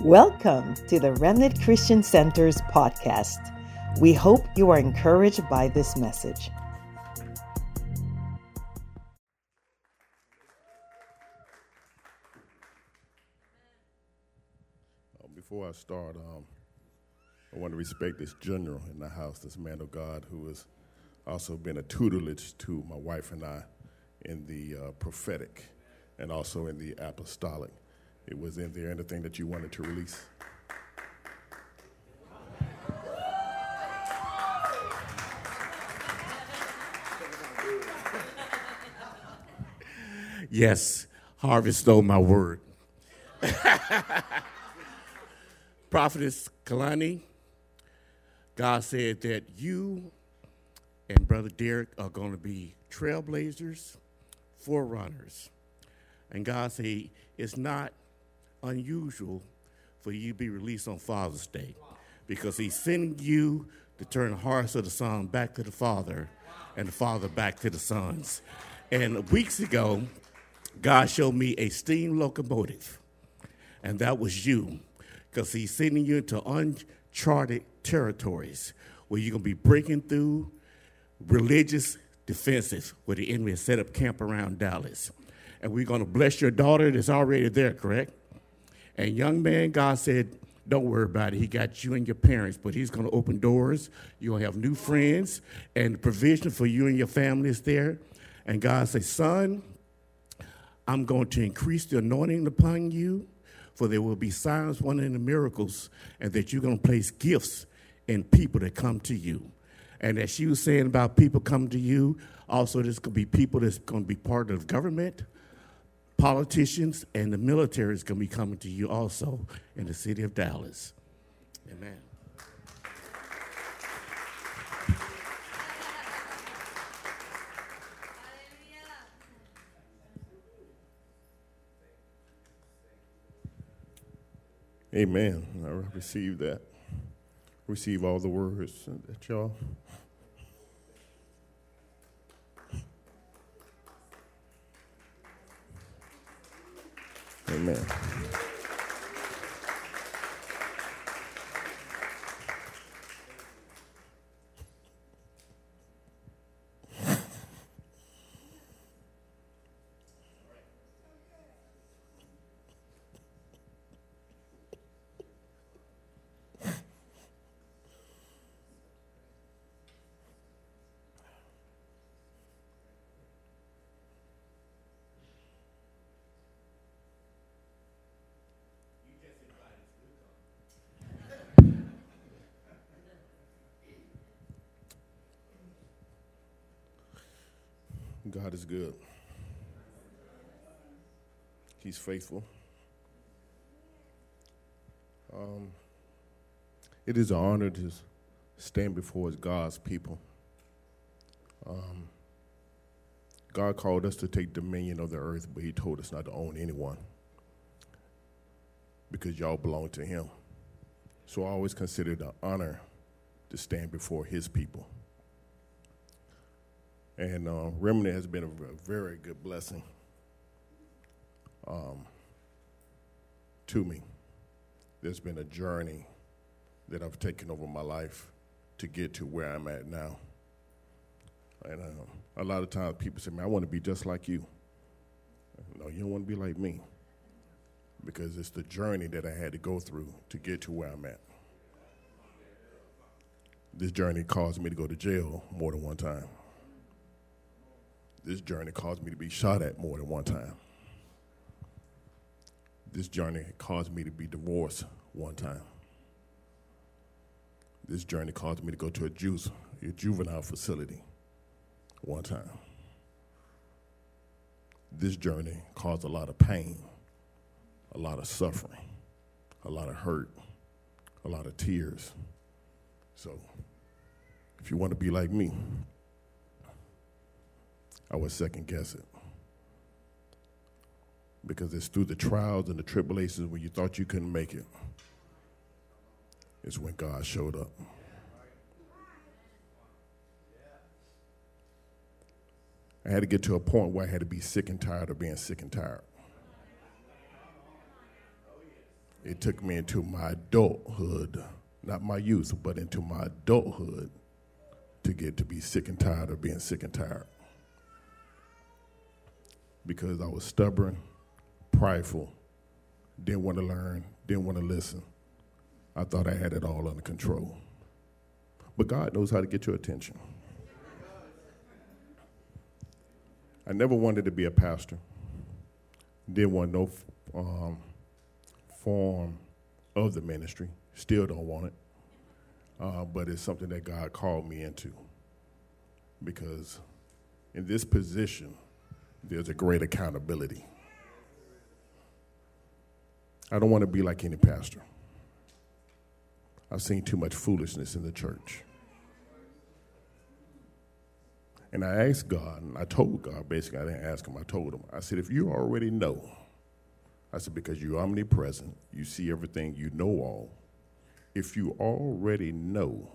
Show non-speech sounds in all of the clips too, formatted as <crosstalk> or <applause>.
Welcome to the Remnant Christian Center's podcast. We hope you are encouraged by this message. Uh, Before I start, um, I want to respect this general in the house, this man of God who has also been a tutelage to my wife and I in the uh, prophetic and also in the apostolic. It was in there anything that you wanted to release? Yes, Harvey stole my word. <laughs> Prophetess Kalani, God said that you and Brother Derrick are going to be trailblazers, forerunners. And God said it's not unusual for you to be released on Father's Day because He's sending you to turn the hearts of the son back to the father and the father back to the sons. And weeks ago, God showed me a steam locomotive, and that was you, because He's sending you into uncharted territories where you're going to be breaking through religious defenses where the enemy has set up camp around Dallas. And we're going to bless your daughter that's already there, correct? And young man, God said, don't worry about it. He got you and your parents, but he's going to open doors. To have new friends, and provision for you and your family is there. And God said, son, I'm going to increase the anointing upon you, for there will be signs, wonders, and miracles, and that you're going to place gifts in people that come to you. And as she was saying about people coming to you, also going to be people that's going to be part of government, politicians, and the military is going to be coming to you also in the city of Dallas. Amen. Amen. I receive that. Receive all the words that y'all. Amen. God is good. He's faithful. Um, it is an honor to stand before God's people. Um, God called us to take dominion of the earth, but He told us not to own anyone because y'all belong to Him. So I always consider it an honor to stand before His people. And uh, Remnant has been a, very good blessing um, to me. There's been a journey that I've taken over my life to get to where I'm at now. And uh, a lot of times people say, man, I want to be just like you. No, you don't want to be like me. Because it's the journey that I had to go through to get to where I'm at. This journey caused me to go to jail more than one time this journey caused me to be shot at more than one time. This journey caused me to be divorced one time. This journey caused me to go to a, juice, a juvenile facility one time. This journey caused a lot of pain, a lot of suffering, a lot of hurt, a lot of tears. So, if you want to be like me, I would second guess it. Because it's through the trials and the tribulations when you thought you couldn't make it, it's when God showed up. I had to get to a point where I had to be sick and tired of being sick and tired. it took me into my adulthood, not my youth, but into my adulthood to get to be sick and tired of being sick and tired. Because I was stubborn, prideful, didn't want to learn, didn't want to listen. I thought I had it all under control. But God knows how to get your attention. I never wanted to be a pastor. Didn't want no um, form of the ministry. Still don't want it. Uh, but it's something that God called me into. Because in this position, there's a great accountability. I don't want to be like any pastor. I've seen too much foolishness in the church. And I asked God, and I told God, basically, I didn't ask him, I told him, I said, if you already know, I said, because you're omnipresent, you see everything, you know all. If you already know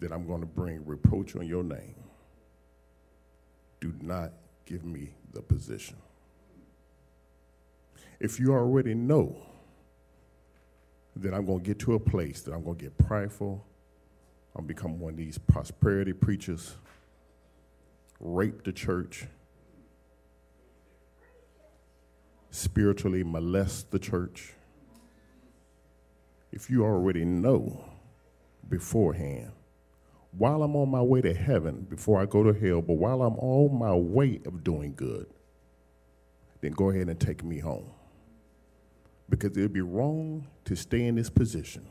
that I'm going to bring reproach on your name, do not give me the position. If you already know that I'm going to get to a place that I'm going to get prideful, I'll become one of these prosperity preachers, rape the church, spiritually molest the church, if you already know beforehand, while I'm on my way to heaven, before I go to hell, but while I'm on my way of doing good, then go ahead and take me home. Because it would be wrong to stay in this position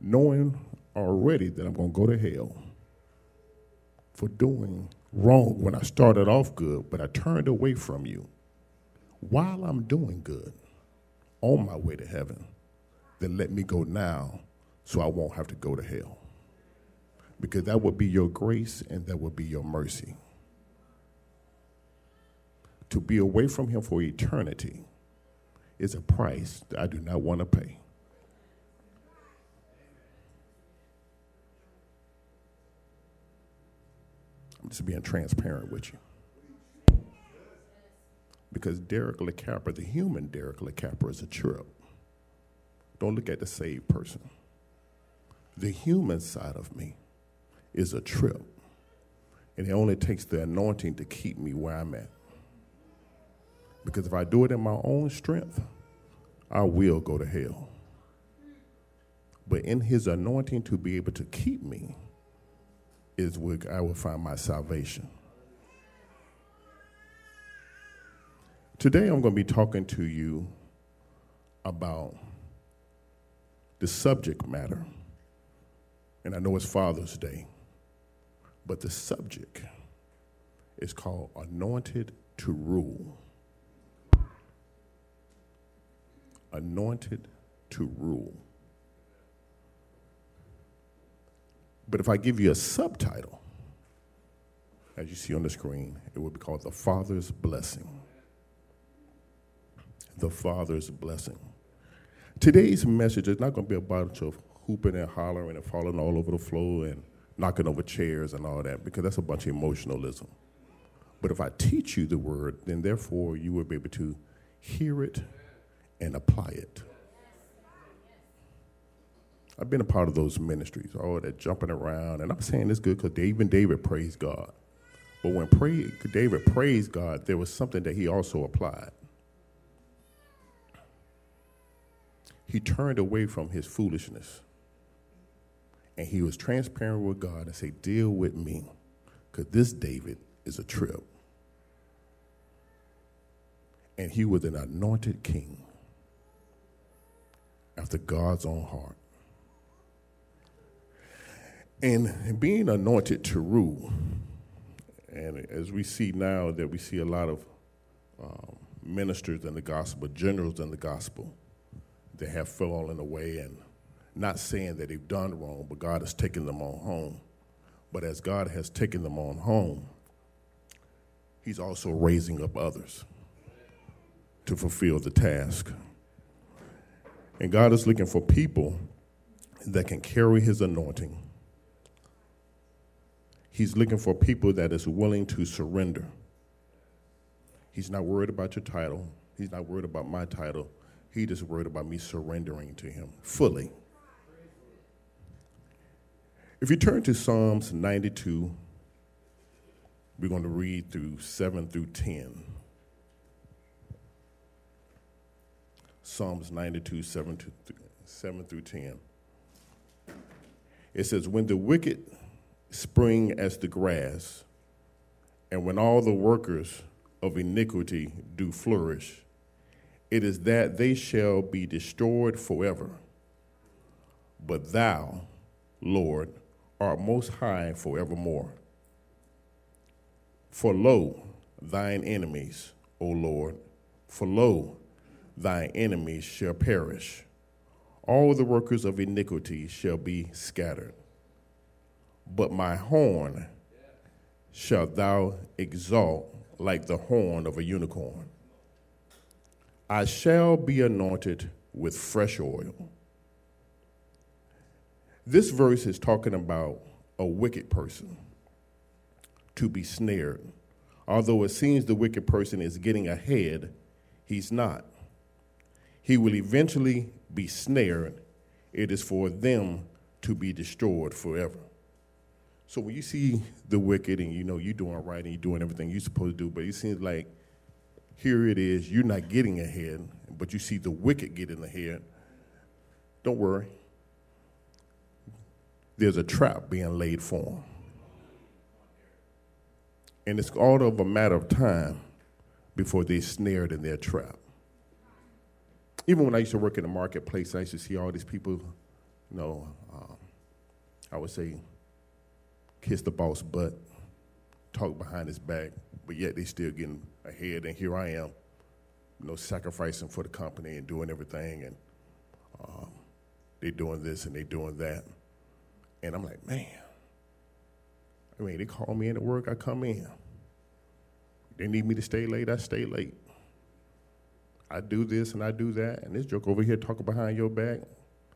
knowing already that I'm going to go to hell for doing wrong when I started off good, but I turned away from you while I'm doing good on my way to heaven, then let me go now so I won't have to go to hell. Because that would be your grace and that would be your mercy. To be away from Him for eternity is a price that I do not want to pay. I'm just being transparent with you because Derrick La Capra, the human Derrick La Capra, is a trip. Don't look at the saved person. The human side of me is a trip. And it only takes the anointing to keep me where I'm at. Because if I do it in my own strength, I will go to hell. But in his anointing to be able to keep me is where I will find my salvation. Today I'm going to be talking to you about the subject matter. And I know it's Father's Day, but the subject is called Anointed to Rule. Anointed to Rule. But if I give you a subtitle, as you see on the screen, it would be called The Father's Blessing the Father's blessing. Today's message is not going to be a bunch of hooping and hollering and falling all over the floor and knocking over chairs and all that, because that's a bunch of emotionalism. But if I teach you the word, then therefore you will be able to hear it and apply it. I've been a part of those ministries, all that jumping around, and I'm saying this good because even David praised God. But when pray, David praised God, there was something that he also applied. he turned away from his foolishness. And he was transparent with God and said, Deal with me, because this David is a trip. And he was an anointed king after God's own heart. And being anointed to rule, and as we see now that we see a lot of um, ministers in the gospel, generals in the gospel, that have fallen away and not saying that they've done wrong, but God has taken them on home. But as God has taken them on home, He's also raising up others to fulfill the task. And God is looking for people that can carry His anointing. He's looking for people that is willing to surrender. He's not worried about your title. He's not worried about my title. He just worried about me surrendering to him fully. If you turn to Psalms 92, we're going to read through 7 through 10. Psalms 92, 7, to, 7 through 10. It says, When the wicked spring as the grass, and when all the workers of iniquity do flourish, it is that they shall be destroyed forever. But thou, Lord, art most high forevermore. For lo, thine enemies, O Lord, for lo, thy enemies shall perish. All the workers of iniquity shall be scattered. But my horn shalt thou exalt like the horn of a unicorn. I shall be anointed with fresh oil. This verse is talking about a wicked person to be snared. Although it seems the wicked person is getting ahead, he's not he will eventually be snared. It is for them to be destroyed forever. So when you see the wicked and you know you're doing right and you're doing everything you're supposed to do, but it seems like here it is, you're not getting ahead, but you see the wicked getting ahead. Don't worry. There's a trap being laid for them. And it's all of a matter of time before they're snared in their trap even when I used to work in the marketplace, I used to see all these people, you know, um, I would say, kiss the boss butt, talk behind his back, but yet they still getting ahead. And here I am, you know, sacrificing for the company and doing everything, and um, they doing this and they're doing that, and I'm like, man. I mean, they call me in at work, I come in. They need me to stay late, I stay late. I do this and I do that, and this joke over here talking behind your back,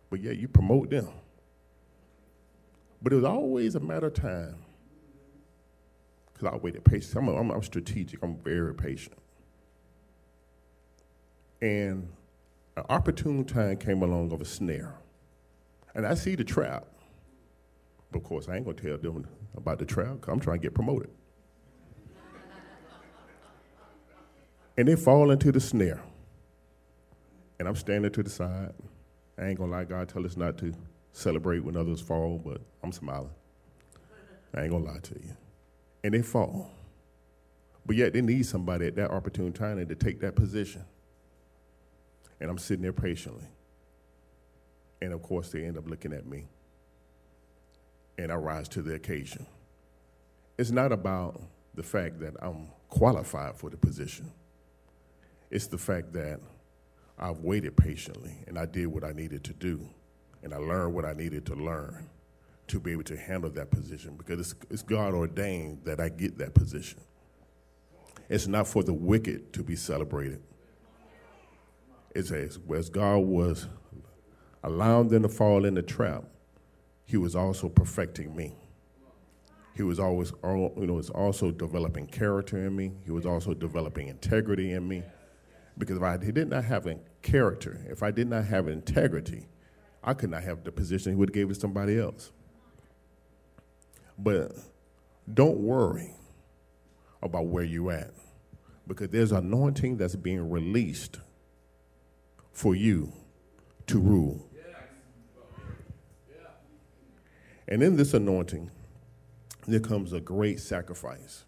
but yeah, you promote them. But it was always a matter of time. Because I waited patiently. I'm, I'm, I'm strategic, I'm very patient. And an opportune time came along of a snare. And I see the trap. But of course, I ain't to tell them about the because I'm trying to get promoted. and they fall into the snare. And I'm standing to the side. I ain't gonna lie, God tell us not to celebrate when others fall, but I'm smiling. I ain't gonna lie to you. And they fall. But yet they need somebody at that opportune time to take that position. And I'm sitting there patiently. And of course, they end up looking at me. And I rise to the occasion. It's not about the fact that I'm qualified for the position, it's the fact that I've waited patiently and I did what I needed to do. And I learned what I needed to learn to be able to handle that position because it's, it's God ordained that I get that position. It's not for the wicked to be celebrated. It's as, as God was allowing them to fall in the trap, He was also perfecting me. He was always, you know, was also developing character in me. He was also developing integrity in me. Because if I did not have a character, if I did not have integrity, I could not have the position he would have gave to somebody else. But don't worry about where you're at because there's anointing that's being released for you to rule. And in this anointing, there comes a great sacrifice.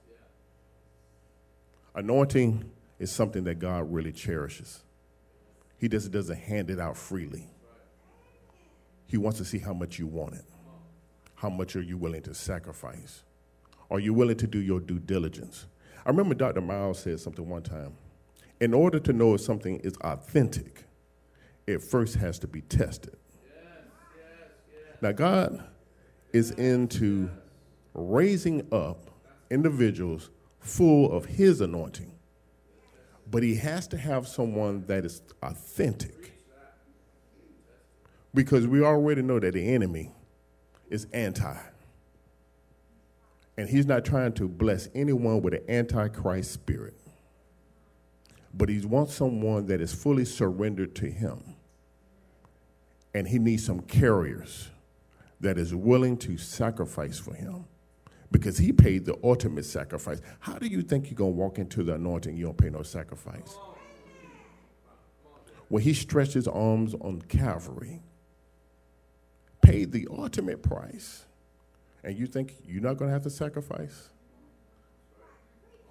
Anointing is something that God really cherishes. He just doesn't hand it out freely. He wants to see how much you want it. How much are you willing to sacrifice? Are you willing to do your due diligence? I remember Dr. Miles said something one time. In order to know if something is authentic, it first has to be tested. Now, God is into raising up individuals full of His anointing but he has to have someone that is authentic. Because we already know that the enemy is anti. And he's not trying to bless anyone with an antichrist spirit. but he wants someone that is fully surrendered to him. And he needs some carriers that is willing to sacrifice for him because he paid the ultimate sacrifice. How do you think you're going to walk into the anointing you don't pay no sacrifice? When he stretched his arms on Calvary, paid the ultimate price, and you think you're not going to have to sacrifice?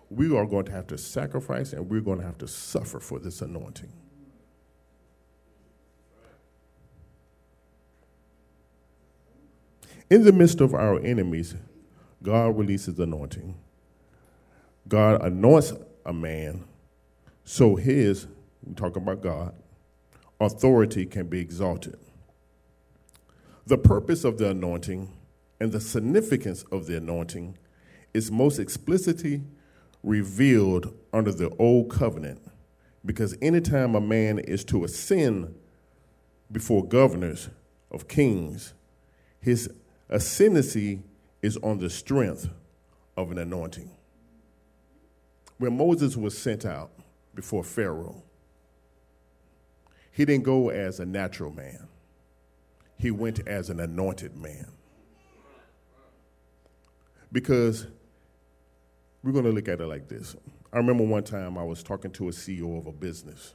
We are going to have to sacrifice and we're going to have to suffer for this anointing. In the midst of our enemies, God releases anointing. God anoints a man so his, we talk about God, authority can be exalted. The purpose of the anointing and the significance of the anointing is most explicitly revealed under the old covenant because anytime a man is to ascend before governors of kings, his ascendancy is on the strength of an anointing. When Moses was sent out before Pharaoh, he didn't go as a natural man, he went as an anointed man. Because we're going to look at it like this. I remember one time I was talking to a CEO of a business,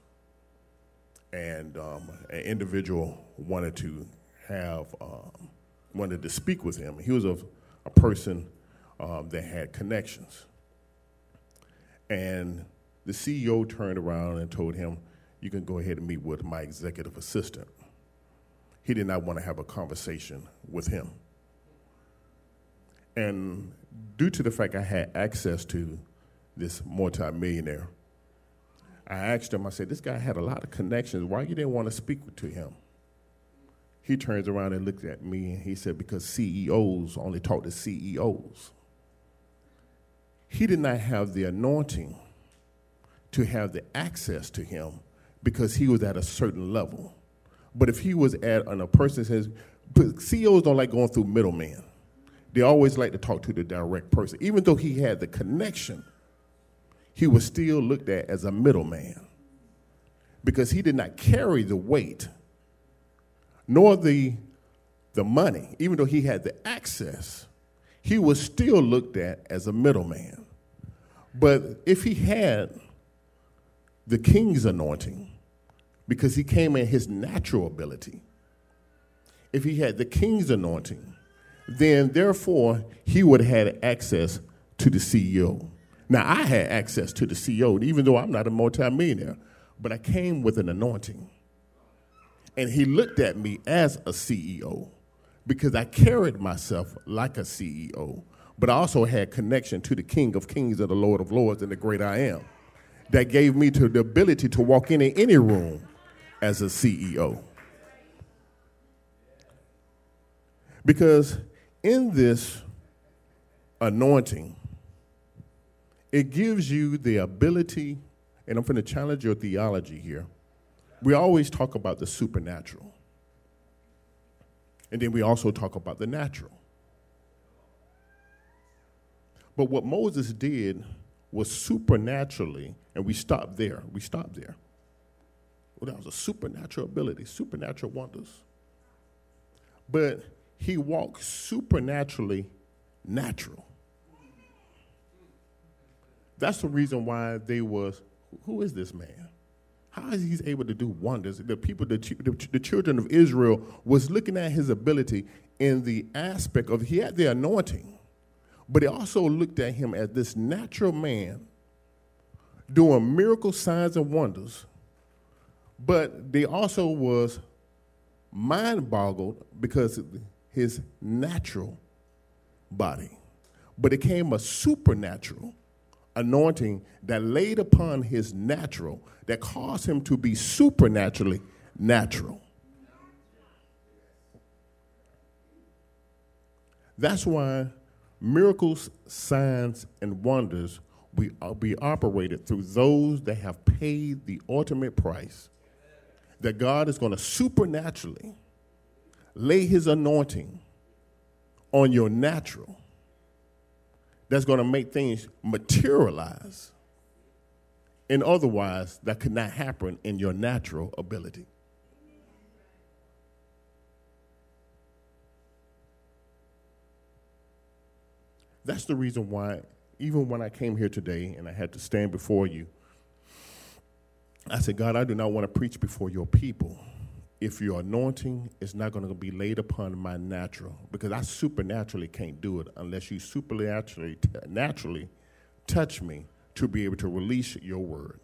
and um, an individual wanted to have um, wanted to speak with him. He was a, a person um, that had connections, and the CEO turned around and told him, "You can go ahead and meet with my executive assistant." He did not want to have a conversation with him. And due to the fact I had access to this multimillionaire, I asked him, I said, this guy had a lot of connections. Why you didn't want to speak to him? He turns around and looks at me and he said, because CEOs only talk to CEOs. He did not have the anointing to have the access to him because he was at a certain level. But if he was at, a person says, CEOs don't like going through middlemen they always like to talk to the direct person. Even though he had the connection, he was still looked at as a middleman because he did not carry the weight nor the, the money. Even though he had the access, he was still looked at as a middleman. But if he had the king's anointing, because he came in his natural ability, if he had the king's anointing, then therefore he would have had access to the CEO. Now I had access to the CEO, even though I'm not a multimillionaire, but I came with an anointing. And he looked at me as a CEO because I carried myself like a CEO, but I also had connection to the King of Kings and the Lord of Lords and the great I am. That gave me to the ability to walk in any room as a CEO. Because in this anointing, it gives you the ability, and I'm going to challenge your theology here. We always talk about the supernatural, and then we also talk about the natural. But what Moses did was supernaturally, and we stopped there. We stopped there. Well, that was a supernatural ability, supernatural wonders. But he walked supernaturally natural. That's the reason why they was, who is this man? How is he able to do wonders? The people, the, the, the children of Israel was looking at his ability in the aspect of he had the anointing, but they also looked at him as this natural man doing miracle signs and wonders. But they also was mind boggled because his natural body, but it came a supernatural anointing that laid upon his natural that caused him to be supernaturally natural. That's why miracles, signs, and wonders will uh, be operated through those that have paid the ultimate price. That God is going to supernaturally lay his anointing on your natural that's going to make things materialize And otherwise, that could not happen in your natural ability. That's the reason why, even when I came here today and I had to stand before you, I said, God, I do not want to preach before your people if your anointing is not going to be laid upon my natural, because I supernaturally can't do it unless you supernaturally naturally touch me to be able to release your word.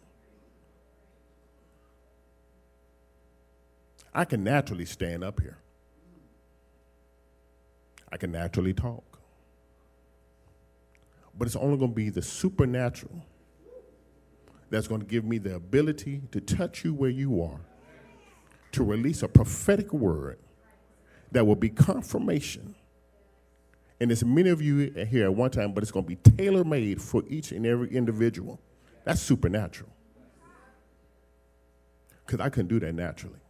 I can naturally stand up here. I can naturally talk. But it's only going to be the supernatural that's going to give me the ability to touch you where you are, to release a prophetic word that will be confirmation. And there's many of you here at one time, but it's going to be tailor made for each and every individual. That's supernatural. Because I couldn't do that naturally.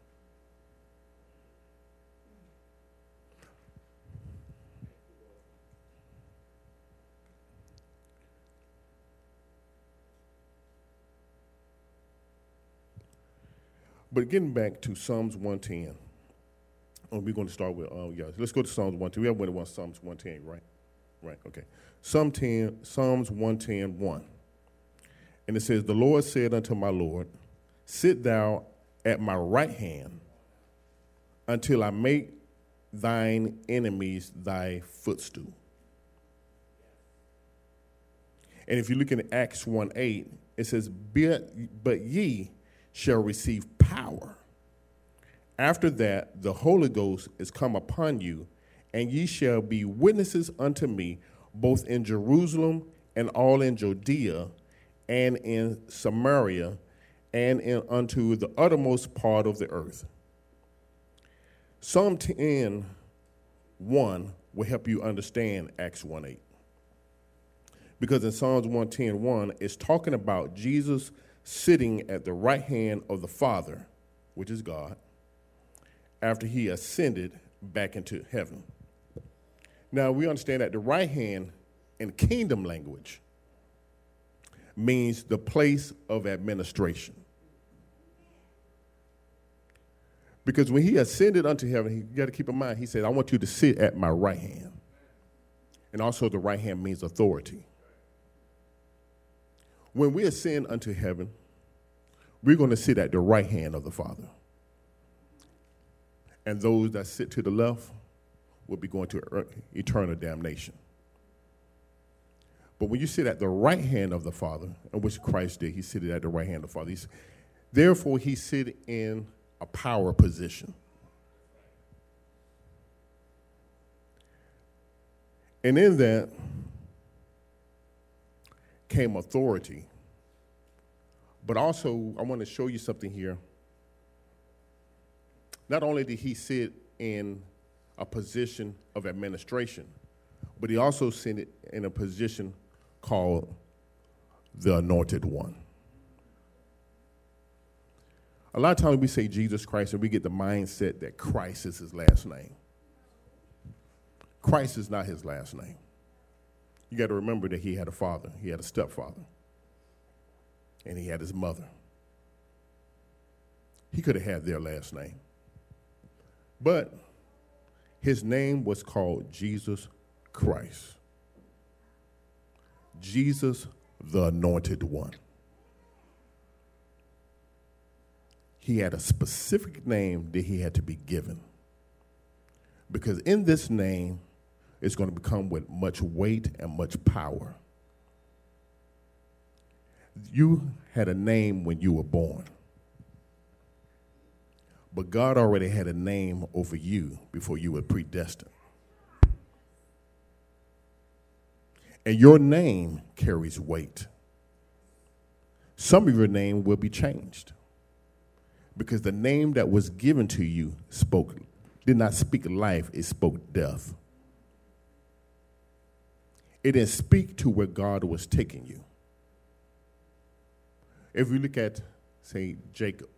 But getting back to Psalms 110, oh, we're going to start with, oh, yeah, let's go to Psalms 110. We have one Psalms 110, right? Right, okay. Psalm 10, Psalms 110, 1. And it says, The Lord said unto my Lord, Sit thou at my right hand until I make thine enemies thy footstool. And if you look in Acts 1 8, it says, But ye shall receive power. After that, the Holy Ghost is come upon you, and ye shall be witnesses unto me both in Jerusalem and all in Judea and in Samaria and in unto the uttermost part of the earth. Psalm 10 1 will help you understand Acts 1 8. Because in Psalms 110 1, it's talking about Jesus sitting at the right hand of the Father, which is God, after he ascended back into heaven. Now, we understand that the right hand in kingdom language means the place of administration. Because when he ascended unto heaven, you got to keep in mind, he said, I want you to sit at my right hand. And also, the right hand means authority. When we ascend unto heaven, we're going to sit at the right hand of the Father. And those that sit to the left will be going to er, eternal damnation. But when you sit at the right hand of the Father, and which Christ did, he seated at the right hand of the Father. He's, therefore, he sit in a power position. And in that, came authority. But also, I want to show you something here. Not only did he sit in a position of administration, but he also sit in a position called the anointed one. A lot of times we say Jesus Christ and we get the mindset that Christ is his last name. Christ is not his last name you got to remember that he had a father, he had a stepfather, and he had his mother. He could have had their last name. But his name was called Jesus Christ. Jesus, the anointed one. He had a specific name that he had to be given. Because in this name, is going to become with much weight and much power. You had a name when you were born, but God already had a name over you before you were predestined. And your name carries weight. Some of your name will be changed because the name that was given to you spoke did not speak life, it spoke death. It didn't speak to where God was taking you. If we look at, say, Jacob,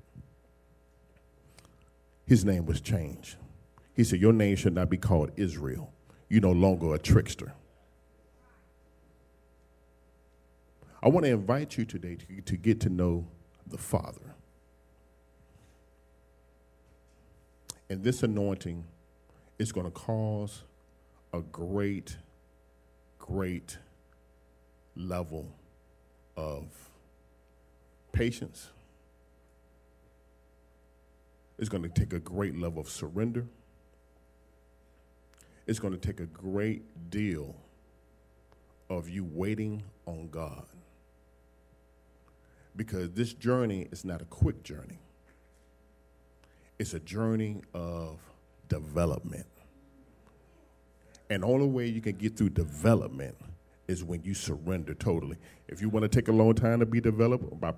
his name was changed. He said, Your name should not be called Israel. You're no longer a trickster. I want to invite you today to, to get to know the Father. And this anointing is going to cause a great, great level of patience. It's going to take a great level of surrender. It's going to take a great deal of you waiting on God. Because this journey is not a quick journey, it's a journey of development. And the only way you can get through development is when you surrender totally. If you want to take a long time to be developed by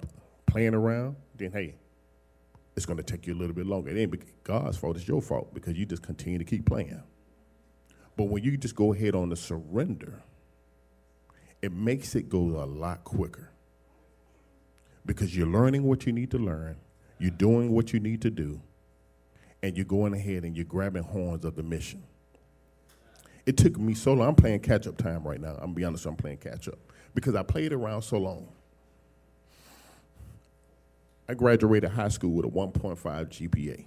playing around, then hey, it's going to take you a little bit longer. It ain't God's fault, it's your fault because you just continue to keep playing. But when you just go ahead on the surrender, it makes it go a lot quicker because you're learning what you need to learn, you're doing what you need to do, and you're going ahead and you're grabbing horns of the mission. It took me so long. I'm playing catch up time right now. I'm gonna be honest, I'm playing catch up because I played around so long. I graduated high school with a 1.5 GPA,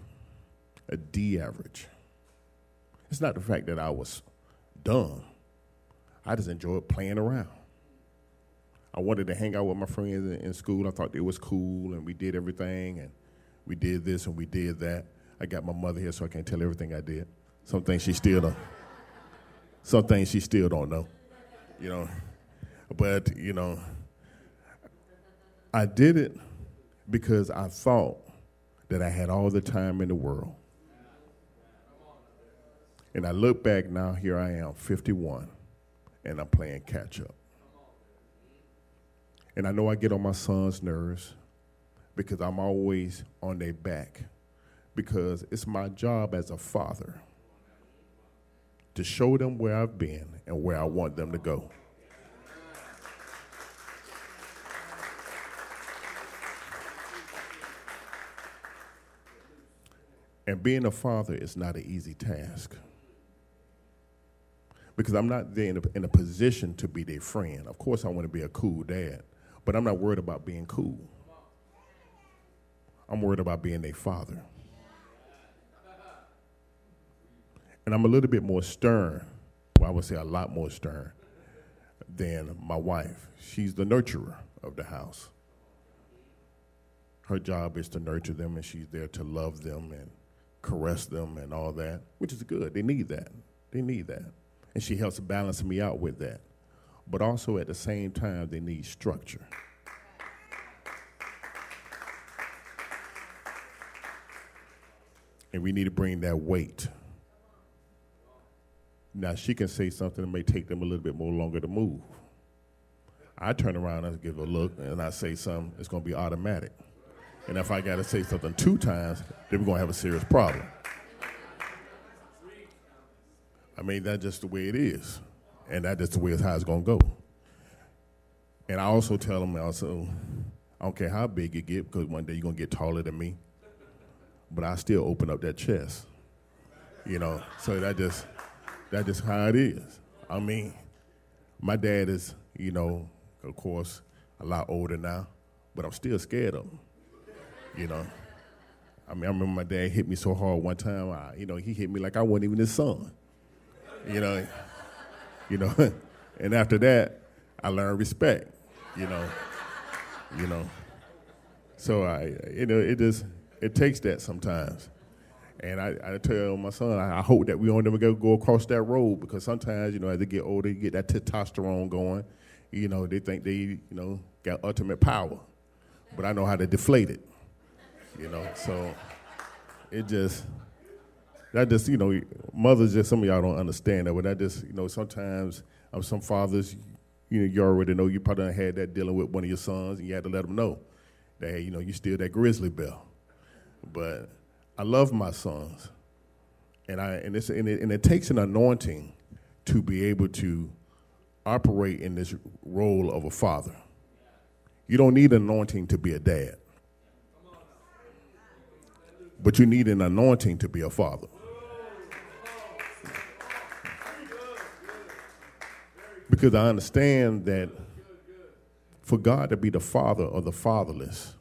a D average. It's not the fact that I was dumb. I just enjoyed playing around. I wanted to hang out with my friends in, in school. I thought it was cool, and we did everything, and we did this and we did that. I got my mother here, so I can't tell everything I did. Some things she still don't. Some things she still don't know, you know. But you know, I did it because I thought that I had all the time in the world. And I look back now, here I am, 51, and I'm playing catch up. And I know I get on my son's nerves because I'm always on their back because it's my job as a father to show them where I've been and where I want them to go. And being a father is not an easy task because I'm not there in a, in a position to be their friend. Of course, I want to be a cool dad, but I'm not worried about being cool. I'm worried about being their father. And I'm a little bit more stern, well, I would say a lot more stern than my wife. She's the nurturer of the house. Her job is to nurture them, and she's there to love them and caress them and all that, which is good. They need that. They need that. And she helps balance me out with that but also at the same time, they need structure. And we need to bring that weight. Now, she can say something that may take them a little bit more longer to move. I turn around and give a look, and I say something, it's to be automatic. And if I got to say something two times, then we're to have a serious problem. I mean, that's just the way it is and that is just the way it's how it's gonna go. And I also tell them also, I don't care how big you get, because one day you're gonna get taller than me. But I still open up that chest. You know, so that just that just how it is. I mean, my dad is, you know, of course, a lot older now, but I'm still scared of him. You know. I mean, I remember my dad hit me so hard one time. I, you know, he hit me like I wasn't even his son. You know, you know. <laughs> and after that, I learned respect, you know. you know. So I, you know, it just it takes that sometimes. And I, I tell my son, I, I hope that we don't ever go, go across that road because sometimes, you know, as they get older, you get that testosterone going. You know, they think they, you know, got ultimate power. But I know how to deflate it. You know, so it just that just you know mothers just some of y'all don't understand that but that just you know sometimes um, some fathers you know you already know you probably had that dealing with one of your sons and you had to let them know that you know you still that grizzly bear but i love my sons. And i and, it's, and, it, and it takes an anointing to be able to operate in this role of a father. You don't need an anointing to be a dad. But you need an anointing to be a father. Because I understand that For God to be the father of the fatherless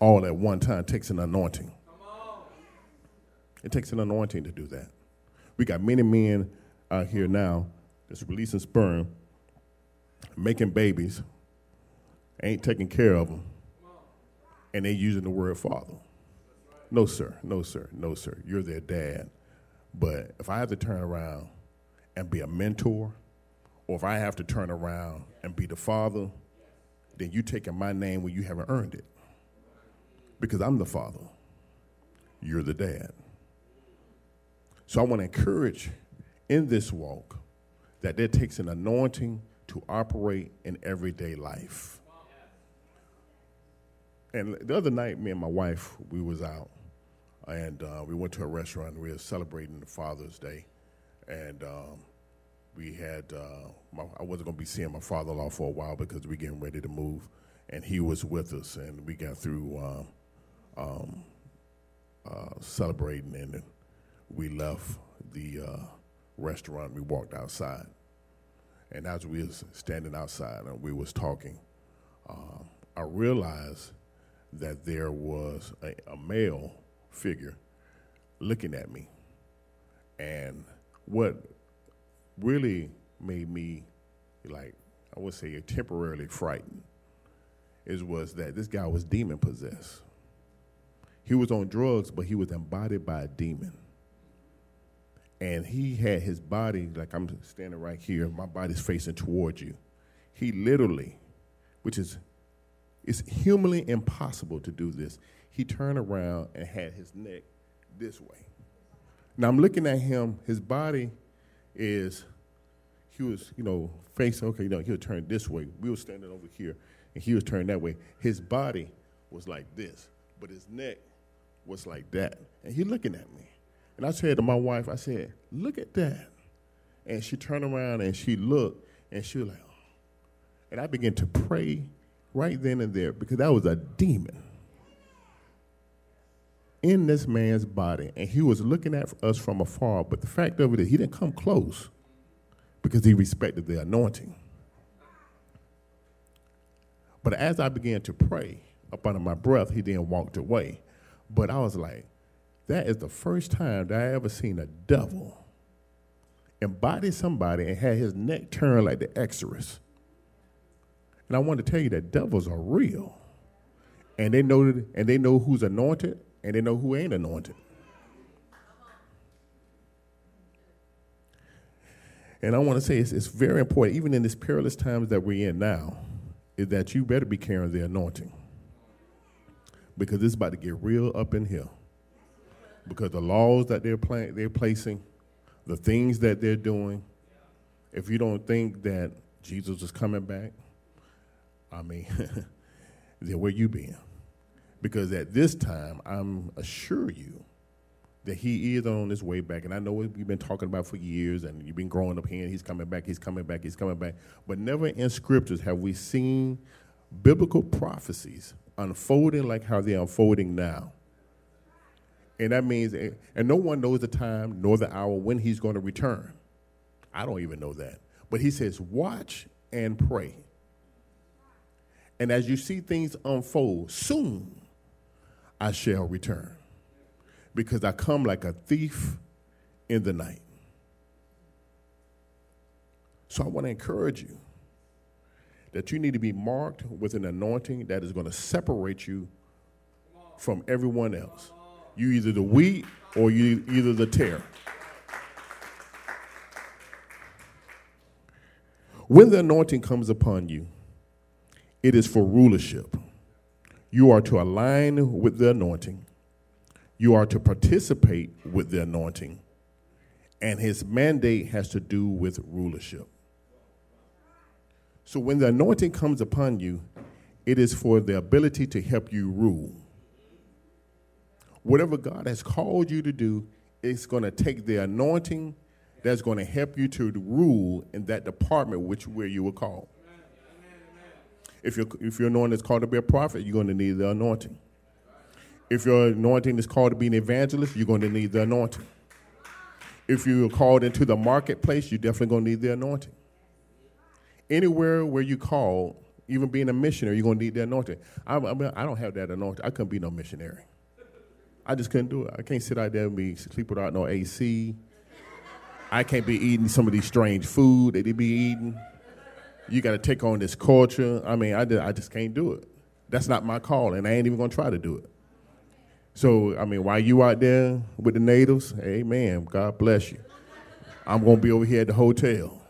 all at one time takes an anointing. It takes an anointing to do that. We got many men out here now that's releasing sperm, making babies, ain't taking care of them, and they using the word father. No, sir. No, sir. No, sir. You're their dad. But if I have to turn around and be a mentor, or if I have to turn around and be the father, then you taking my name when you haven't earned it. Because I'm the father. You're the dad. So I want to encourage in this walk that there takes an anointing to operate in everyday life. And the other night, me and my wife, we was out, and uh, we went to a restaurant. We were celebrating the Father's Day, and um, we had. Uh, my, I wasn't going to be seeing my father-in-law for a while because we getting ready to move, and he was with us, and we got through um, um, uh, celebrating, and we left the uh, restaurant. We walked outside, and as we was standing outside and we was talking, um, I realized that there was a, a male figure looking at me, and what really made me like I would say temporarily frightened is was that this guy was demon possessed. He was on drugs, but he was embodied by a demon. And he had his body, like I'm standing right here, my body's facing towards you. He literally, which is it's humanly impossible to do this. He turned around and had his neck this way. Now I'm looking at him, his body is he was, you know, facing okay, you know, he was turned this way. We were standing over here and he was turned that way. His body was like this, but his neck was like that. And he looking at me. And I said to my wife, I said, look at that. And she turned around and she looked and she was like, oh. and I began to pray right then and there because that was a demon in this man's body. And he was looking at us from afar. But the fact of it is, he didn't come close because he respected the anointing. But as I began to pray up under my breath, he then walked away. But I was like, that is the first time that I ever seen a devil embody somebody and had his neck turned like the Exorcist. And I want to tell you that devils are real. And they know that, and they know who's anointed and they know who ain't anointed. And I want to say it's, it's very important, even in this perilous times that we're in now, is that you better be carrying the anointing. Because it's about to get real up in here because the laws that they're, playing, they're placing, the things that they're doing, if you don't think that Jesus is coming back, I mean, <laughs> then where you been? Because at this time, I'm assure you that he is on his way back. And I know we've been talking about for years, and you've been growing up here. He's coming back. He's coming back. He's coming back. But never in scriptures have we seen biblical prophecies unfolding like how they're unfolding now. And that means, eh, and no one knows the time nor the hour when he's going to return. I don't even know that. But he says, watch and pray. And as you see things unfold, soon I shall return. Because I come like a thief in the night. So I want to encourage you that you need to be marked with an anointing that is going to separate you from everyone else. You either the wheat or you either the tare. When the anointing comes upon you, it is for rulership. You are to align with the anointing. You are to participate with the anointing. And his mandate has to do with rulership. So when the anointing comes upon you, it is for the ability to help you rule whatever God has called you to do, it's going to take the anointing that's going to help you to rule in that department which where you were called. If, you if your anointing is called to be a prophet, you're going to need the anointing. If your anointing is called to be an evangelist, you're going to need the anointing. If you're called into the marketplace, you're definitely going to need the anointing. Anywhere where you call, even being a missionary, you're going to need the anointing. I, I, mean, I don't have that anointing. I couldn't be no missionary. I just couldn't do it. I can't sit out there and be sleep without no AC. I can't be eating some of these strange food that they be eating. You got to take on this culture. I mean, I, just, I just can't do it. That's not my call, and I ain't even to try to do it. So, I mean, while you out there with the natives, amen, God bless you. I'm to be over here at the hotel.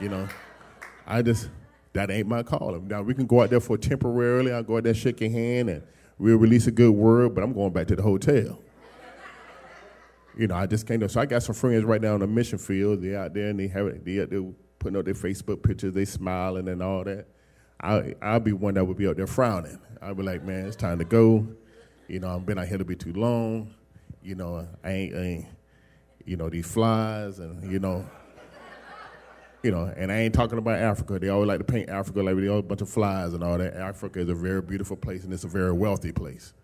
You know, I just, that ain't my call. Now, we can go out there for temporarily. I'll go out there, shake your hand, and we'll release a good word, but I'm going back to the hotel. You know, I just can't do So I got some friends right now on the mission field. They're out there and they have they, they're putting up their Facebook pictures, they smiling and all that. I, I'll be one that would be out there frowning. I'll be like, man, it's time to go. You know, I've been out here to be too long. You know, I ain't, I ain't you know, these flies and, you know, you know, and I ain't talking about Africa. They always like to paint Africa like they all a bunch of flies and all that. Africa is a very beautiful place and it's a very wealthy place.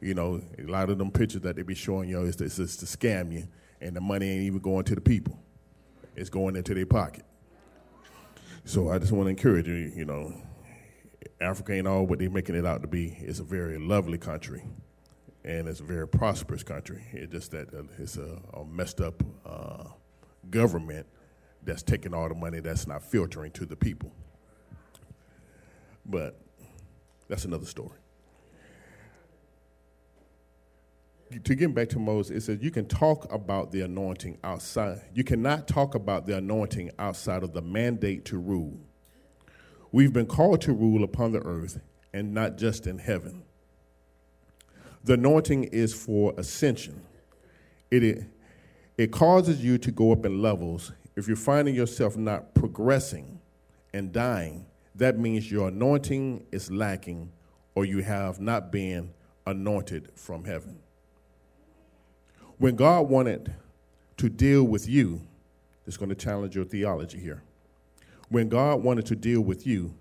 You know, a lot of them pictures that they be showing you is just to scam you, and the money ain't even going to the people. It's going into their pocket. So I just want to encourage you, you know, Africa ain't all what they're making it out to be. It's a very lovely country, and it's a very prosperous country. It's just that uh, it's a, a messed up uh, government that's taking all the money that's not filtering to the people. But that's another story. To get back to Moses, it says you can talk about the anointing outside. You cannot talk about the anointing outside of the mandate to rule. We've been called to rule upon the earth and not just in heaven. The anointing is for ascension. It, it causes you to go up in levels if you're finding yourself not progressing and dying, that means your anointing is lacking or you have not been anointed from heaven. When God wanted to deal with you, it's going to challenge your theology here. When God wanted to deal with you,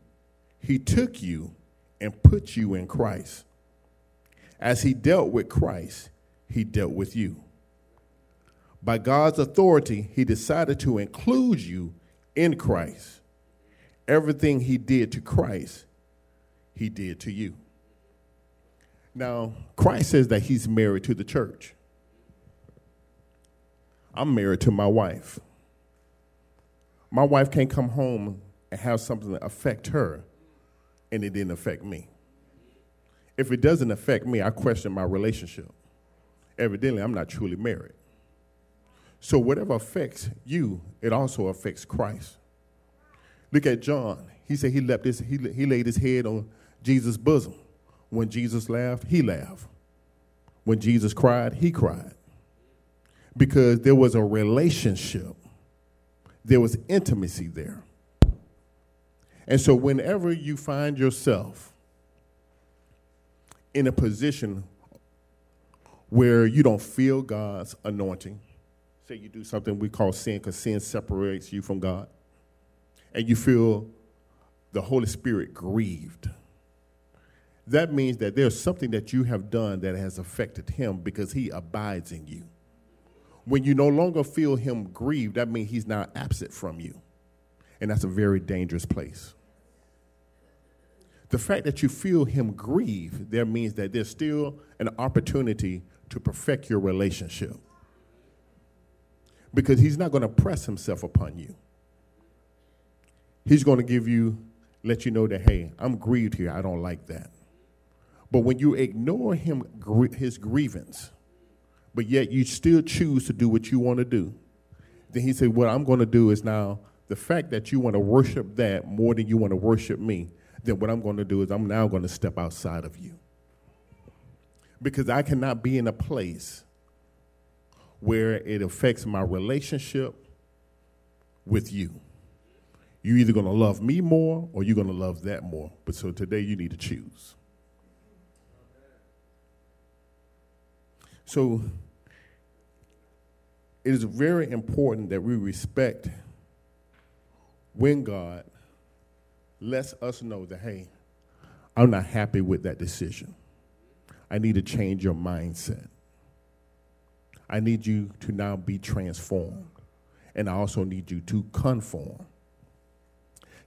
he took you and put you in Christ. As he dealt with Christ, he dealt with you. By God's authority, He decided to include you in Christ. Everything He did to Christ, He did to you. Now, Christ says that He's married to the church. I'm married to my wife. My wife can't come home and have something affect her, and it didn't affect me. If it doesn't affect me, I question my relationship. Evidently, I'm not truly married. So whatever affects you, it also affects Christ. Look at John. He said he left his, he, he laid his head on Jesus' bosom. When Jesus laughed, he laughed. When Jesus cried, he cried. Because there was a relationship. There was intimacy there. And so whenever you find yourself in a position where you don't feel God's anointing, say you do something we call sin because sin separates you from God, and you feel the Holy Spirit grieved, that means that there's something that you have done that has affected him because he abides in you. When you no longer feel him grieved, that means he's now absent from you. And that's a very dangerous place. The fact that you feel him grieve, there means that there's still an opportunity to perfect your relationship because he's not going to press himself upon you. He's going to give you, let you know that, hey, I'm grieved here. I don't like that. But when you ignore him, his grievance, but yet you still choose to do what you want to do, then he said, What I'm going to do is now the fact that you want to worship that more than you want to worship me, then what I'm going to do is I'm now going to step outside of you. Because I cannot be in a place where it affects my relationship with you. You're either going to love me more or you're going to love that more. But so today you need to choose. So it is very important that we respect when God lets us know that, hey, I'm not happy with that decision. I need to change your mindset. I need you to now be transformed. And I also need you to conform.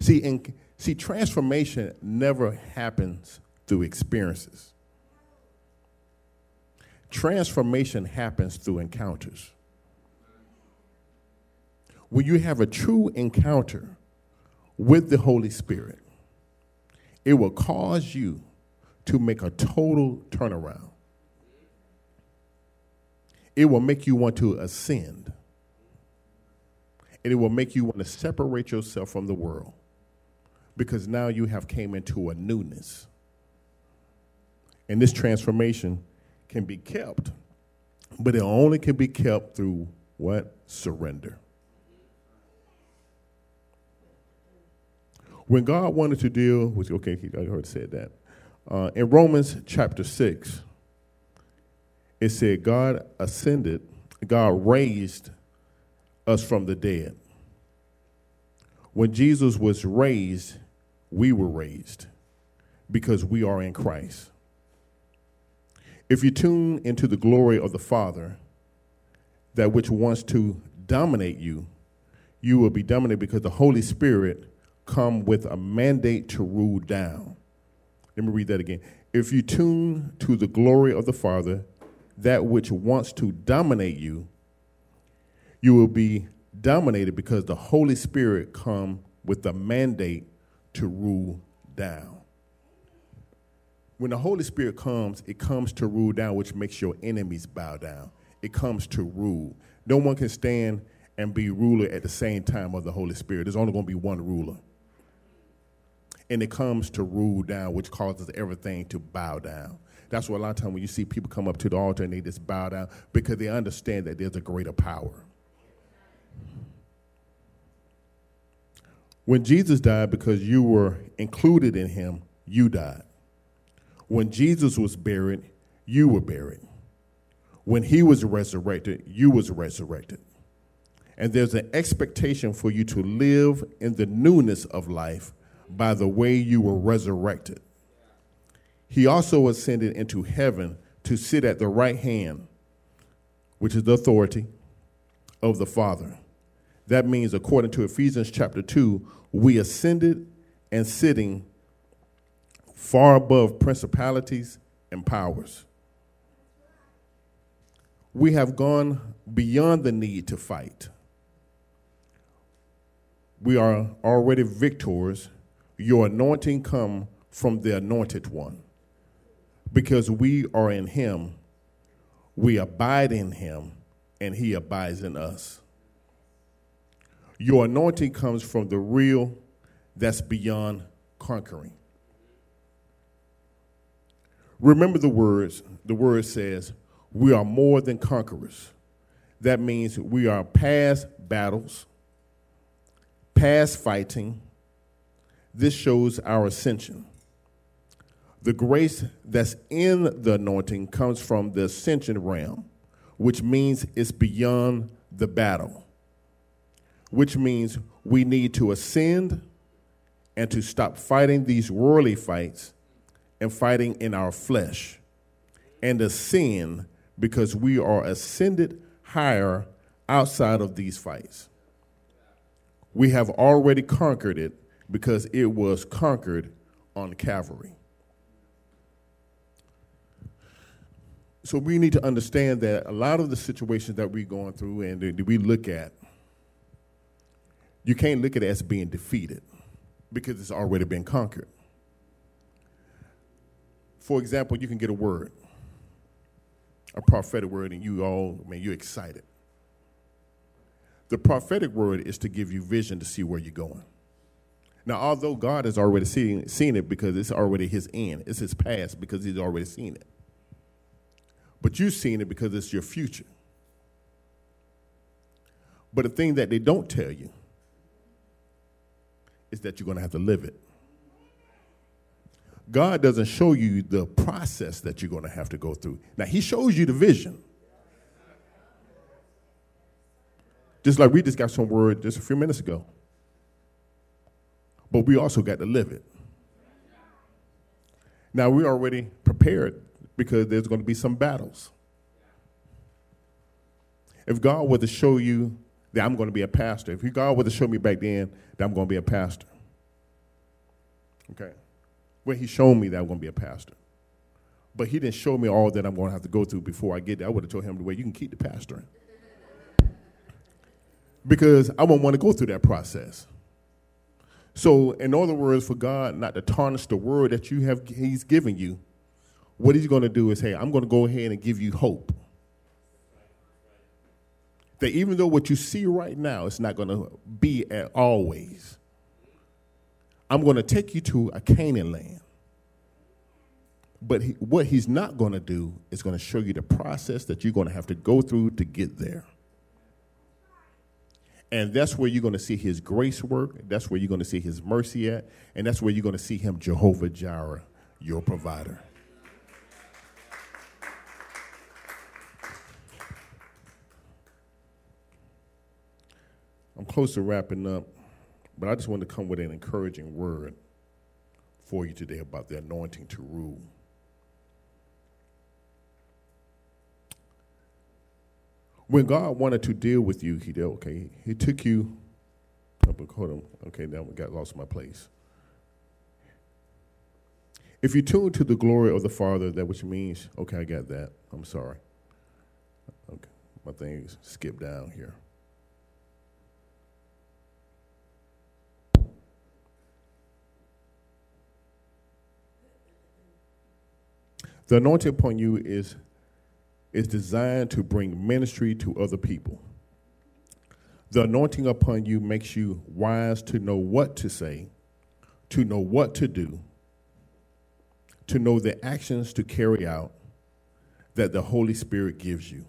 See, in See, transformation never happens through experiences. Transformation happens through encounters. When you have a true encounter with the Holy Spirit, it will cause you to make a total turnaround. It will make you want to ascend. And it will make you want to separate yourself from the world because now you have came into a newness. And this transformation can be kept, but it only can be kept through what? Surrender. When God wanted to deal with, okay, I heard said that. Uh, in Romans chapter 6, it said, God ascended, God raised us from the dead. When Jesus was raised, we were raised because we are in Christ. If you tune into the glory of the Father, that which wants to dominate you, you will be dominated because the Holy Spirit come with a mandate to rule down. Let me read that again. If you tune to the glory of the Father, that which wants to dominate you, you will be dominated because the Holy Spirit come with a mandate to rule down. When the Holy Spirit comes, it comes to rule down, which makes your enemies bow down. It comes to rule. No one can stand and be ruler at the same time of the Holy Spirit. There's only going to be one ruler and it comes to rule down, which causes everything to bow down. That's why a lot of times when you see people come up to the altar and they just bow down because they understand that there's a greater power. When Jesus died, because you were included in him, you died. When Jesus was buried, you were buried. When he was resurrected, you was resurrected. And there's an expectation for you to live in the newness of life by the way you were resurrected. He also ascended into heaven to sit at the right hand, which is the authority of the Father. That means, according to Ephesians chapter 2, we ascended and sitting far above principalities and powers. We have gone beyond the need to fight. We are already victors your anointing come from the anointed one. Because we are in him, we abide in him, and he abides in us. Your anointing comes from the real that's beyond conquering. Remember the words. The word says, We are more than conquerors. That means we are past battles, past fighting, this shows our ascension. The grace that's in the anointing comes from the ascension realm, which means it's beyond the battle, which means we need to ascend and to stop fighting these worldly fights and fighting in our flesh and ascend because we are ascended higher outside of these fights. We have already conquered it because it was conquered on Calvary. So we need to understand that a lot of the situations that we're going through and that we look at, you can't look at it as being defeated because it's already been conquered. For example, you can get a word, a prophetic word, and you all, man, you're excited. The prophetic word is to give you vision to see where you're going. Now, although God has already seen, seen it because it's already his end, it's his past because he's already seen it. But you've seen it because it's your future. But the thing that they don't tell you is that you're going to have to live it. God doesn't show you the process that you're going to have to go through. Now, He shows you the vision. Just like we just got some word just a few minutes ago but we also got to live it. Now, we're already prepared because there's going to be some battles. If God were to show you that I'm going to be a pastor, if God were to show me back then that I'm going to be a pastor, Okay. Well, he showed me that I'm going to be a pastor. But he didn't show me all that I'm going to have to go through before I get there. I would have told him the way you can keep the pastoring. because I won't want to go through that process. So, in other words, for God not to tarnish the word that you have He's given you, what He's going to do is, hey, I'm going to go ahead and give you hope. That even though what you see right now is not going to be at always, I'm going to take you to a Canaan land. But he, what he's not going to do is going to show you the process that you're going to have to go through to get there. And that's where you're going to see his grace work. That's where you're going to see his mercy at. And that's where you're going to see him, Jehovah Jireh, your provider. I'm close to wrapping up, but I just want to come with an encouraging word for you today about the anointing to rule. When God wanted to deal with you, He did, okay, He took you, oh, hold on, okay, now I got lost my place. If you tune to the glory of the Father, that which means, okay, I got that. I'm sorry. Okay, my thing skipped down here. The anointing upon you is, is designed to bring ministry to other people. The anointing upon you makes you wise to know what to say, to know what to do, to know the actions to carry out that the Holy Spirit gives you.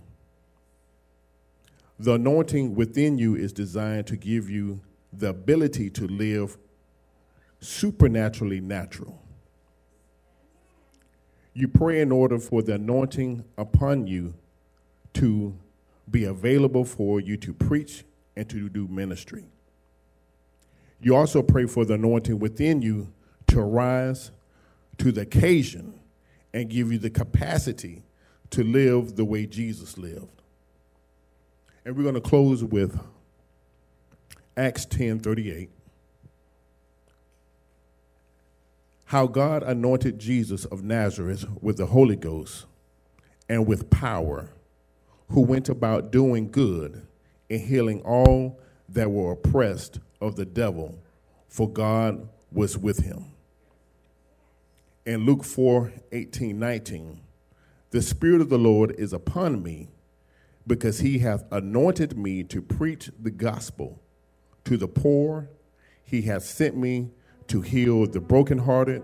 The anointing within you is designed to give you the ability to live supernaturally natural. You pray in order for the anointing upon you to be available for you to preach and to do ministry. You also pray for the anointing within you to rise to the occasion and give you the capacity to live the way Jesus lived. And we're going to close with Acts 10 38. How God anointed Jesus of Nazareth with the Holy Ghost and with power, who went about doing good and healing all that were oppressed of the devil, for God was with him. In Luke 4 18, 19, the Spirit of the Lord is upon me because he hath anointed me to preach the gospel to the poor. He hath sent me to heal the brokenhearted,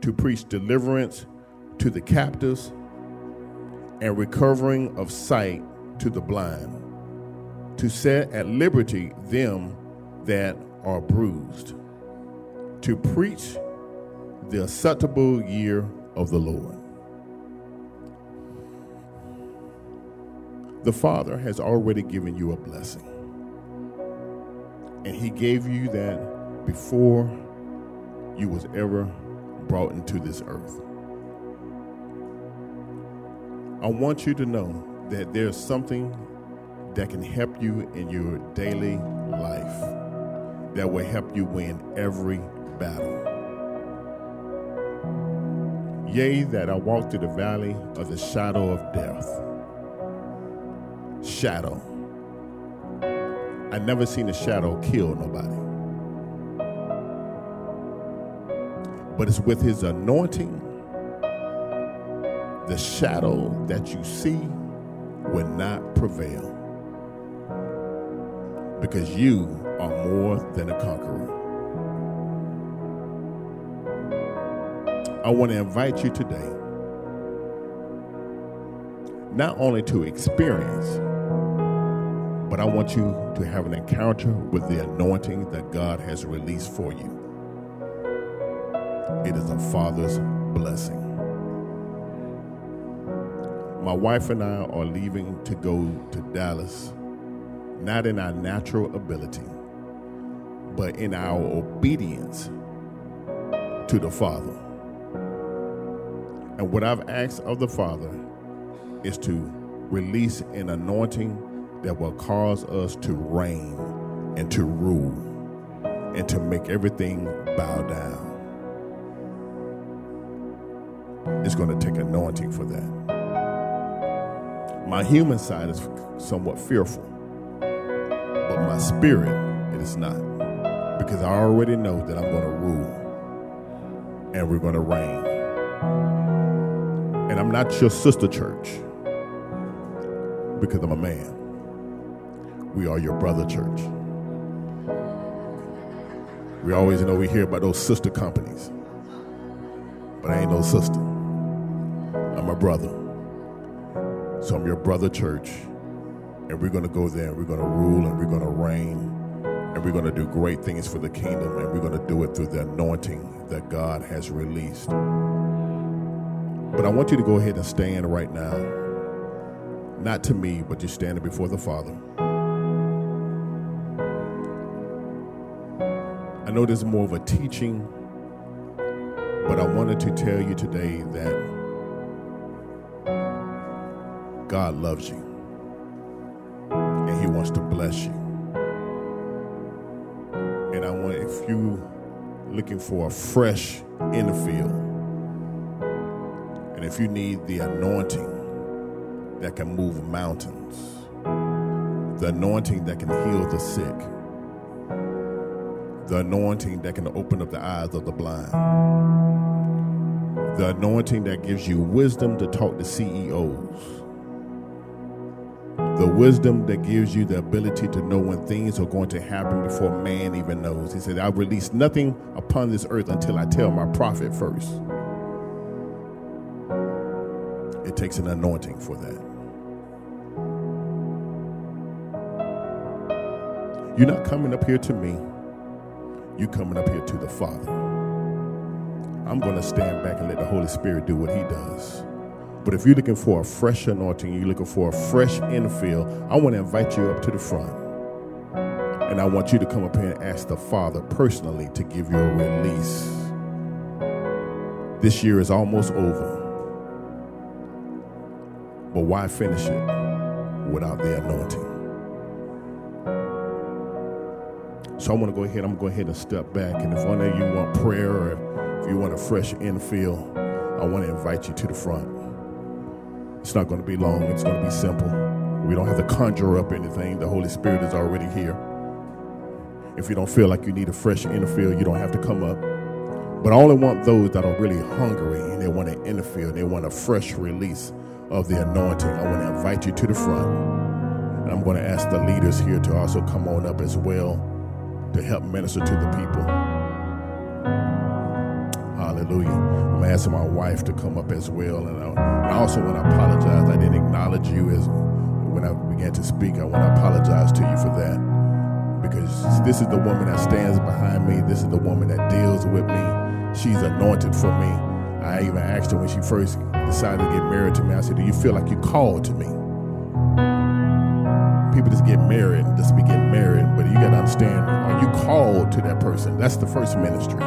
to preach deliverance to the captives, and recovering of sight to the blind, to set at liberty them that are bruised, to preach the acceptable year of the Lord. The Father has already given you a blessing. And He gave you that before you was ever brought into this earth. I want you to know that there's something that can help you in your daily life that will help you win every battle. Yea, that I walk through the valley of the shadow of death. Shadow. I never seen a shadow kill nobody. But it's with his anointing. The shadow that you see will not prevail because you are more than a conqueror. I want to invite you today not only to experience, but I want you to have an encounter with the anointing that God has released for you. It is a father's blessing. My wife and I are leaving to go to Dallas, not in our natural ability, but in our obedience to the Father. And what I've asked of the Father is to release an anointing that will cause us to reign and to rule and to make everything bow down. It's going to take anointing for that. My human side is somewhat fearful, but my spirit, it is not. Because I already know that I'm going to rule and we're going to reign. And I'm not your sister church because I'm a man. We are your brother church. We always know we hear about those sister companies, but I ain't no sister. I'm a brother. So I'm your brother church, and we're going to go there and we're going to rule and we're going to reign and we're going to do great things for the kingdom and we're going to do it through the anointing that God has released. But I want you to go ahead and stand right now, not to me, but you're standing before the Father. I know this is more of a teaching, but I wanted to tell you today that God loves you and He wants to bless you. And I want, if you looking for a fresh inner field, and if you need the anointing that can move mountains, the anointing that can heal the sick, the anointing that can open up the eyes of the blind, the anointing that gives you wisdom to talk to CEOs, the wisdom that gives you the ability to know when things are going to happen before man even knows. He said, I release nothing upon this earth until I tell my prophet first. It takes an anointing for that. You're not coming up here to me, you're coming up here to the Father. I'm going to stand back and let the Holy Spirit do what He does. But if you're looking for a fresh anointing, you're looking for a fresh infill, I want to invite you up to the front. And I want you to come up here and ask the Father personally to give you a release. This year is almost over. But why finish it without the anointing? So I want to go ahead, I'm going to go ahead and step back. And if one of you want prayer or if you want a fresh infill, I want to invite you to the front. It's not going to be long, it's going to be simple. We don't have to conjure up anything, the Holy Spirit is already here. If you don't feel like you need a fresh infill, you don't have to come up. But I only want those that are really hungry and they want an infill, they want a fresh release of the anointing. I want to invite you to the front. And I'm going to ask the leaders here to also come on up as well to help minister to the people. Hallelujah. I'm asking my wife to come up as well. And I, I also want to apologize. I didn't acknowledge you as when I began to speak. I want to apologize to you for that. Because this is the woman that stands behind me. This is the woman that deals with me. She's anointed for me. I even asked her when she first decided to get married to me, I said, Do you feel like you're called to me? People just get married, just be getting married, but you got to understand, are you called to that person? That's the first ministry.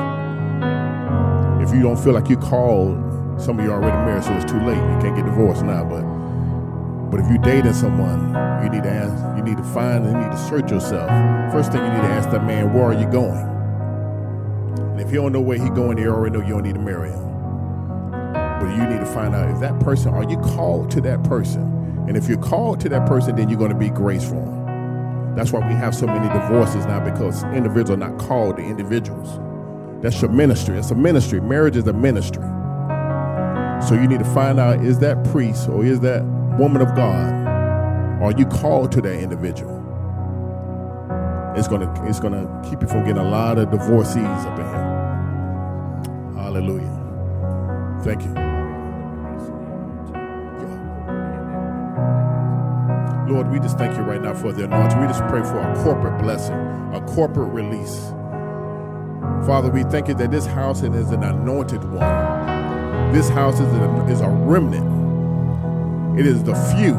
If you don't feel like you're called, some of you already married, so it's too late. You can't get divorced now, but but if you're dating someone, you need to ask, you need to find, and you need to search yourself. First thing you need to ask that man, where are you going? And if you don't know where he's going, you already know you don't need to marry him. But you need to find out, is that person, are you called to that person? And if you're called to that person, then you're going to be graceful. That's why we have so many divorces now because individuals are not called to individuals. That's your ministry. It's a ministry. Marriage is a ministry. So you need to find out is that priest or is that woman of God, are you called to that individual? It's gonna it's gonna keep you from getting a lot of divorcees up in here. Hallelujah. Thank you. Lord, we just thank you right now for the anointing. We just pray for a corporate blessing, a corporate release. Father, we thank you that this house is an anointed one. This house is a, is a remnant. It is the few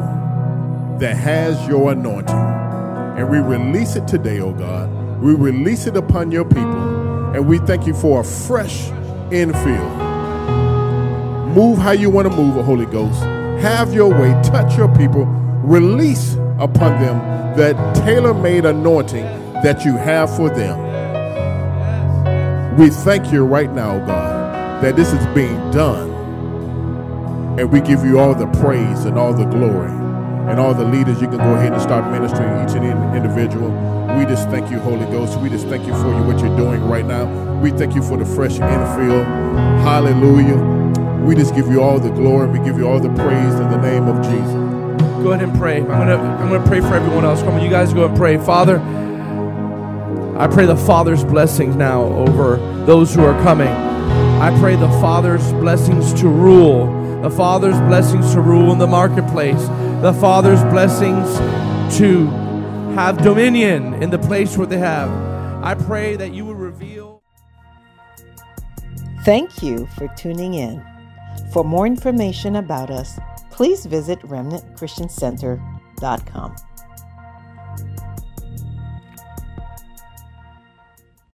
that has your anointing. And we release it today, oh God. We release it upon your people. And we thank you for a fresh infill. Move how you want to move, oh Holy Ghost. Have your way. Touch your people. Release upon them that tailor made anointing that you have for them. We thank you right now, God, that this is being done And we give you all the praise and all the glory. And all the leaders, you can go ahead and start ministering each and individual. We just thank you, Holy Ghost. We just thank you for you, what you're doing right now. We thank you for the fresh infill. Hallelujah. We just give you all the glory. We give you all the praise in the name of Jesus. Go ahead and pray. I'm gonna I'm gonna pray for everyone else. Come on, you guys go and pray. Father, I pray the Father's blessings now over those who are coming. I pray the Father's blessings to rule, the Father's blessings to rule in the marketplace, the Father's blessings to have dominion in the place where they have. I pray that you would reveal. Thank you for tuning in. For more information about us, please visit remnantchristiancenter.com.